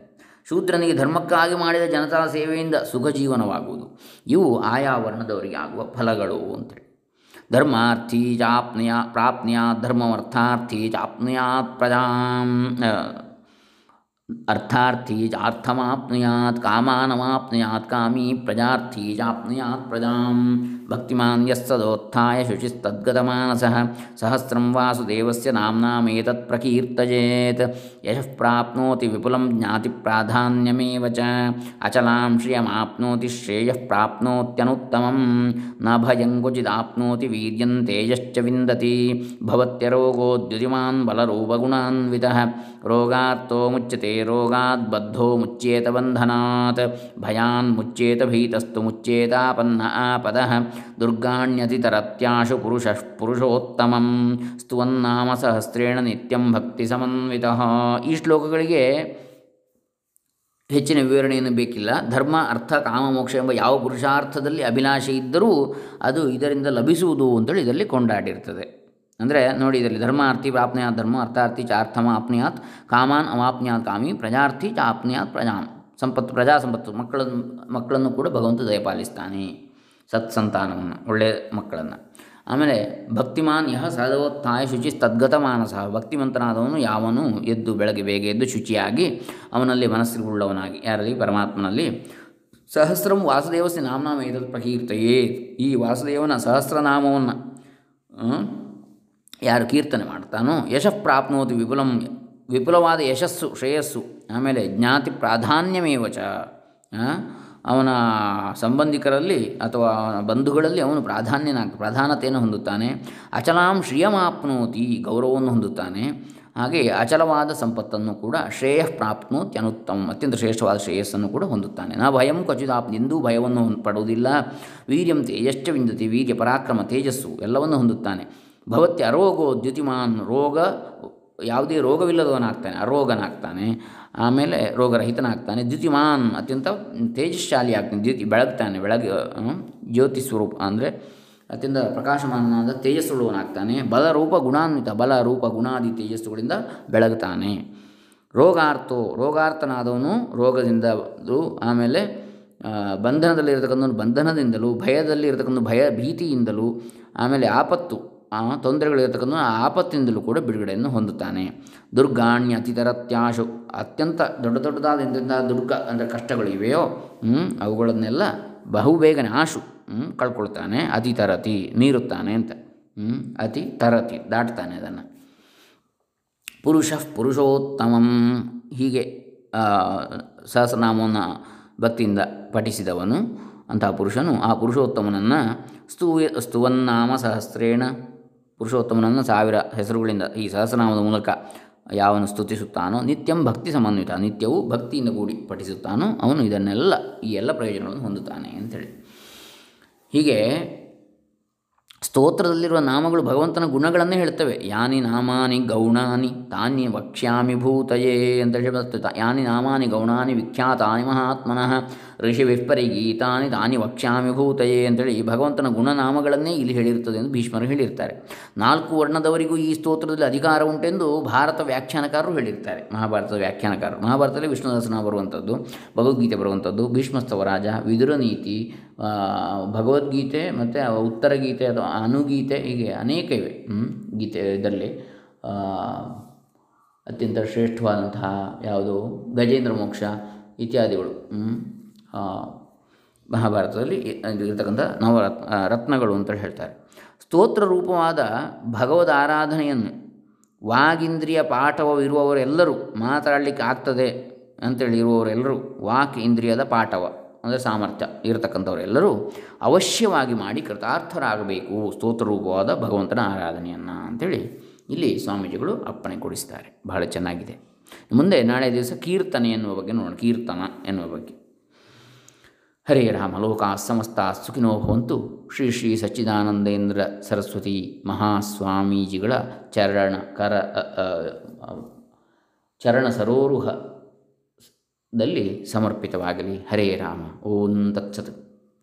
ಶೂದ್ರನಿಗೆ ಧರ್ಮಕ್ಕಾಗಿ ಮಾಡಿದ ಜನತಾ ಸೇವೆಯಿಂದ ಸುಖ ಜೀವನವಾಗುವುದು ಇವು ಆಯಾ ವರ್ಣದವರಿಗೆ ಆಗುವ ಫಲಗಳು ಅಂತೇಳಿ. ಧರ್ಮಾರ್ಥಿ ಚಾಪ್ನುಯ ಪ್ರಾಪ್ನಿಯ ಧರ್ಮವರ್ಥಾರ್ಥಿ ಚಾಪ್ನುಯಾತ್ ಪ್ರಜಾಂ ಅರ್ಥಾರ್ಥಿ ಚಾರ್ಥಮಾಪ್ನುಯಾತ್ ಕಾಮಾನಮಾಪ್ನುಯಾತ್ ಕಾಮೀ ಪ್ರಜಾರ್ಥಿ ಚಾಪ್ನುಯಾತ್ ಪ್ರಜಾಂ ಭಕ್ತಿಮಾನ್ ಯಸ್ಸದೋತ್ಥಾಯ ಶುಚಿಸ್ತದ್ಗತಮಾನಸಃ ಸಹಸ್ರಂ ವಾಸುದೇವಸ್ಯ ನಾಮ್ನಾಮೇತತ್ ಪ್ರಕೀರ್ತಯೇತ್ ಯಶಃ ಪ್ರಾಪ್ನೋತಿ ವಿಪುಲಂ ಜ್ಞಾತಿ ಪ್ರಾಧಾನ್ಯಮೇವ ಚ ಅಚಲಾಂ ಶ್ರಿಯಮಾಪ್ನೋತಿ ಶ್ರೇಯಃ ಪ್ರಾಪ್ನೋತ್ಯನುತ್ತಮಂ ನ ಭಯಂ ಕ್ವಚಿದಾಪ್ನೋತಿ ವೀರ್ಯಂ ತೇಜಶ್ಚ ವಿಂದತಿ ಭವತ್ಯರೋಗೋದ್ಯುತಿಮಾನ್ ಬಲರೂಪಗುಣಾನ್ವಿತಃ ರೋಗಾತ್ತೋ ಮುಚ್ಯತೆ ರೋಗಾತ್ ಬದ್ಧೋ ಮುಚ್ಚೇತ ಬಂಧನಾತ್. ಭಯಾನ್ ಮುಚ್ಯೇತ ಭೀತಸ್ತು ಮುಚ್ಯೇತಾಪನ್ನ ಆಪದ. ದುರ್ಗಾಣ್ಯತಿತರತ್ಯಾಶು ಪುರುಷ ಪುರುಷೋತ್ತಮಂ. ಸ್ತುವನ್ನಾಮ ಸಹಸ್ರೇಣ ನಿತ್ಯಂ ಭಕ್ತಿ ಸಮನ್ವಿತ. ಈ ಶ್ಲೋಕಗಳಿಗೆ ಹೆಚ್ಚಿನ ವಿವರಣೆಯನ್ನು ಬೇಕಿಲ್ಲ. ಧರ್ಮ, ಅರ್ಥ ಕಾಮಮೋಕ್ಷ ಎಂಬ ಯಾವ ಪುರುಷಾರ್ಥದಲ್ಲಿ ಅಭಿಲಾಷೆ ಇದ್ದರೂ ಅದು ಇದರಿಂದ ಲಭಿಸುವುದು ಅಂತೇಳಿ ಇದರಲ್ಲಿ ಕೊಂಡಾಡಿರ್ತದೆ. ಅಂದರೆ ನೋಡಿ ಇದರಲ್ಲಿ, ಧರ್ಮಾರ್ಥಿ ಪ್ರಾಪ್ನೆಯಾತ್ ಧರ್ಮ, ಅರ್ಥಾರ್ಥಿ ಚ ಅರ್ಥಮ ಕಾಮಾನ್ ಅವಾಪ್ನುಯಾತ್ ಕಾಮಿ, ಪ್ರಜಾರ್ಥಿ ಚ ಆಪ್ನುಯಾತ್ ಪ್ರಜಾಂ ಸಂಪತ್ತು, ಪ್ರಜಾ ಸಂಪತ್ತು ಮಕ್ಕಳನ್ನು ಮಕ್ಕಳನ್ನು ಕೂಡ ಭಗವಂತ ದಯಪಾಲಿಸ್ತಾನೆ ಸತ್ಸಂತಾನವನ್ನು ಒಳ್ಳೆಯ ಮಕ್ಕಳನ್ನು. ಆಮೇಲೆ, ಭಕ್ತಿಮಾನ್ ಯಹ ಸದವೋತ್ಥಾಯ ಶುಚಿ ತದ್ಗತ ಮಾನಸ. ಭಕ್ತಿಮಂತನಾದವನು ಯಾವನು ಎದ್ದು ಬೆಳಗ್ಗೆ ಬೇಗ ಎದ್ದು ಶುಚಿಯಾಗಿ ಅವನಲ್ಲಿ ಮನಸ್ಸಿಗುಳ್ಳವನಾಗಿ ಯಾರಲ್ಲಿ? ಪರಮಾತ್ಮನಲ್ಲಿ. ಸಹಸ್ರಂ ವಾಸುದೇವಸ್ಯ ನಾಮನಾಮ ಏತತ್ ಪ್ರಕೀರ್ತಯೇ ಈ ವಾಸುದೇವನ ಸಹಸ್ರನಾಮವನ್ನು ಯಾರು ಕೀರ್ತನೆ ಮಾಡ್ತಾನೋ ಯಶಃ ಪ್ರಾಪ್ನೋದು ವಿಪುಲಂ ವಿಪುಲವಾದ ಯಶಸ್ಸು, ಶ್ರೇಯಸ್ಸು, ಆಮೇಲೆ ಜ್ಞಾತಿ ಪ್ರಾಧಾನ್ಯಮೇವ ಚ ಅವನ ಸಂಬಂಧಿಕರಲ್ಲಿ ಅಥವಾ ಬಂಧುಗಳಲ್ಲಿ ಅವನು ಪ್ರಾಧಾನ್ಯನಾಗ ಪ್ರಧಾನತೆಯನ್ನು ಹೊಂದುತ್ತಾನೆ. ಅಚಲಾಂ ಶ್ರಿಯಮಾಪ್ನೋತಿ ಗೌರವವನ್ನು ಹೊಂದುತ್ತಾನೆ. ಹಾಗೆ ಅಚಲವಾದ ಸಂಪತ್ತನ್ನು ಕೂಡ ಶ್ರೇಯ ಪ್ರಾಪ್ನೋತಿ ಅನುತ್ತಮ, ಅತ್ಯಂತ ಶ್ರೇಷ್ಠವಾದ ಶ್ರೇಯಸ್ಸನ್ನು ಕೂಡ ಹೊಂದುತ್ತಾನೆ. ನಾ ಭಯಂ ಕ್ವಚಿದಾಪ್ ಎಂದೂ ಭಯವನ್ನು ಪಡುವುದಿಲ್ಲ. ವೀರ್ಯಂ ತೇಜಶ್ಚ ವಿಂದತಿ, ವೀರ್ಯ ಪರಾಕ್ರಮ, ತೇಜಸ್ಸು ಎಲ್ಲವನ್ನು ಹೊಂದುತ್ತಾನೆ. ಭವತ್ಯ ಅರೋಗೋ ದ್ಯುತಿಮಾನ್ ರೋಗ, ಯಾವುದೇ ರೋಗವಿಲ್ಲದವನಾಗ್ತಾನೆ, ಅರೋಗನಾಗ್ತಾನೆ, ಆಮೇಲೆ ರೋಗರಹಿತನಾಗ್ತಾನೆ, ದ್ಯುತಿಮಾನ್ ಅತ್ಯಂತ ತೇಜಸ್ಶಾಲಿ ಆಗ್ತಾನೆ ದ್ಯುತಿ ಬೆಳಗ್ತಾನೆ ಬೆಳಗ್ಗೆ ಜ್ಯೋತಿ ಸ್ವರೂಪ ಅಂದರೆ ಅತ್ಯಂತ ಪ್ರಕಾಶಮಾನನಾದ ತೇಜಸ್ಸುಳ್ಳವನಾಗ್ತಾನೆ ಬಲ ರೂಪ ಗುಣಾನ್ವಿತ ಬಲ ರೂಪ ಗುಣಾದಿ ತೇಜಸ್ಸುಗಳಿಂದ ಬೆಳಗ್ತಾನೆ. ರೋಗಾರ್ಥೋ ರೋಗಾರ್ಥನಾದವನು ರೋಗದಿಂದ ಆಮೇಲೆ ಬಂಧನದಲ್ಲಿರತಕ್ಕಂಥ ಬಂಧನದಿಂದಲೂ ಭಯದಲ್ಲಿ ಇರತಕ್ಕಂಥ ಭಯ ಭೀತಿಯಿಂದಲೂ, ಆಮೇಲೆ ಆಪತ್ತು ತೊಂದರೆಗಳಿರ್ತಕ್ಕಂಥ ಆಪತ್ತಿನಿಂದಲೂ ಕೂಡ ಬಿಡುಗಡೆಯನ್ನು ಹೊಂದುತ್ತಾನೆ. ದುರ್ಗಾಣ್ಯ ಅತಿತರತ್ಯಾಶು ಅತ್ಯಂತ ದೊಡ್ಡ ದೊಡ್ಡದಾದ ಎಂತೆಂಥ ದುರ್ಗ ಅಂದರೆ ಕಷ್ಟಗಳು ಇವೆಯೋ ಹ್ಮ್, ಅವುಗಳನ್ನೆಲ್ಲ ಬಹುಬೇಗನೆ ಆಶು ಕಳ್ಕೊಳ್ತಾನೆ ಅತಿ ತರತಿ ಮೀರುತ್ತಾನೆ ಅಂತ ಅತಿ ತರತಿ ದಾಟ್ತಾನೆ ಅದನ್ನು. ಪುರುಷ ಪುರುಷೋತ್ತಮಂ ಹೀಗೆ ಸಹಸ್ರನಾಮವನ್ನು ಭಕ್ತಿಯಿಂದ ಪಠಿಸಿದವನು ಅಂತಹ ಪುರುಷನು ಆ ಪುರುಷೋತ್ತಮನನ್ನು ಸ್ತೂಯ ಸ್ತುವನ್ನಾಮ ಸಹಸ್ರೇಣ ಪುರುಷೋತ್ತಮನನ್ನು ಸಾವಿರ ಹೆಸರುಗಳಿಂದ ಈ ಸಹಸ್ರನಾಮದ ಮೂಲಕ ಯಾವನು ಸ್ತುತಿಸುತ್ತಾನೋ, ನಿತ್ಯಂ ಭಕ್ತಿ ಸಮನ್ವಿತ, ನಿತ್ಯವೂ ಭಕ್ತಿಯಿಂದ ಕೂಡಿ ಪಠಿಸುತ್ತಾನೋ, ಅವನು ಇದನ್ನೆಲ್ಲ, ಈ ಎಲ್ಲ ಪ್ರಯೋಜನಗಳನ್ನು ಹೊಂದುತ್ತಾನೆ ಅಂಥೇಳಿ. ಹೀಗೆ ಸ್ತೋತ್ರದಲ್ಲಿರುವ ನಾಮಗಳು ಭಗವಂತನ ಗುಣಗಳನ್ನೇ ಹೇಳ್ತವೆ. ಯಾನಿ ನಾಮಾನಿ ಗೌಣಾನಿ ತಾನಿ ವಕ್ಷ್ಯಾಮಿ ಭೂತಯೇ ಅಂತ ಹೇಳಿ ಯಾನಿ ನಾಮಾನಿ ಗೌಣಾನಿ ವಿಖ್ಯಾತಾನಿ ಮಹಾತ್ಮನಃ. ಋಷಿ ವಿಪ್ಪರಿಗೀತಾನಿ ತಾನಿ ವಕ್ಷ್ಯಾಮಿ ಭೂತಯೇ ಅಂತೇಳಿ ಭಗವಂತನ ಗುಣನಾಮಗಳನ್ನೇ ಇಲ್ಲಿ ಹೇಳಿರ್ತದೆ ಎಂದು ಭೀಷ್ಮರು ಹೇಳಿರ್ತಾರೆ. ನಾಲ್ಕು ವರ್ಣದವರಿಗೂ ಈ ಸ್ತೋತ್ರದಲ್ಲಿ ಅಧಿಕಾರ ಉಂಟೆಂದು ಭಾರತ ವ್ಯಾಖ್ಯಾನಕಾರರು ಹೇಳಿರ್ತಾರೆ. ಮಹಾಭಾರತದ ವ್ಯಾಖ್ಯಾನಕಾರರು. ಮಹಾಭಾರತದಲ್ಲಿ ವಿಷ್ಣುದಾಸನ ಬರುವಂಥದ್ದು, ಭಗವದ್ಗೀತೆ ಬರುವಂಥದ್ದು, ಭೀಷ್ಮಸ್ತವರಾಜ ವಿದುರ ನೀತಿ ಭಗವದ್ಗೀತೆ ಮತ್ತು ಉತ್ತರ ಗೀತೆ ಅಥವಾ ಅನುಗೀತೆ ಹೀಗೆ ಅನೇಕ ಇವೆ. ಗೀತೆ ಇದರಲ್ಲಿ ಅತ್ಯಂತ ಶ್ರೇಷ್ಠವಾದಂತಹ ಯಾವುದು ಗಜೇಂದ್ರ ಮೋಕ್ಷ ಇತ್ಯಾದಿಗಳು. ಮಹಾಭಾರತದಲ್ಲಿ ಇರತಕ್ಕಂಥ ನವರತ್ನ ರತ್ನಗಳು ಅಂತ ಹೇಳ್ತಾರೆ. ಸ್ತೋತ್ರ ರೂಪವಾದ ಭಗವದ್ ಆರಾಧನೆಯನ್ನು ವಾಗಿಂದ್ರಿಯ ಪಾಠವವಿರುವವರೆಲ್ಲರೂ ಮಾತಾಡಲಿಕ್ಕೆ ಆಗ್ತದೆ ಅಂತೇಳಿ ಇರುವವರೆಲ್ಲರೂ ವಾಕ್ ಇಂದ್ರಿಯದ ಪಾಠವ ಅಂದರೆ ಸಾಮರ್ಥ್ಯ ಇರತಕ್ಕಂಥವರೆಲ್ಲರೂ ಅವಶ್ಯವಾಗಿ ಮಾಡಿ ಕೃತಾರ್ಥರಾಗಬೇಕು ಸ್ತೋತ್ರ ರೂಪವಾದ ಭಗವಂತನ ಆರಾಧನೆಯನ್ನು ಅಂಥೇಳಿ ಇಲ್ಲಿ ಸ್ವಾಮೀಜಿಗಳು ಅಪ್ಪಣೆ ಕೊಡಿಸ್ತಾರೆ. ಬಹಳ ಚೆನ್ನಾಗಿದೆ. ಮುಂದೆ ನಾಳೆ ದಿವಸ ಕೀರ್ತನೆ ಎನ್ನುವ ಬಗ್ಗೆ ನೋಡೋಣ. ಕೀರ್ತನ ಎನ್ನುವ ಬಗ್ಗೆ. ಹರೇ ರಾಮ ಲೋಕಾ ಸಮಸ್ತ ಸುಖಿನೋ ಭವಂತು. ಶ್ರೀ ಶ್ರೀ ಸಚ್ಚಿದಾನಂದೇಂದ್ರ ಸರಸ್ವತಿ ಮಹಾಸ್ವಾಮೀಜಿಗಳ ಚರಣ ಕರ ಚರಣ ಸರೋರುಹದಲ್ಲಿ ಸಮರ್ಪಿತವಾಗಲಿ. ಹರೇ ರಾಮ. ಓಂ ತತ್ಸತ್.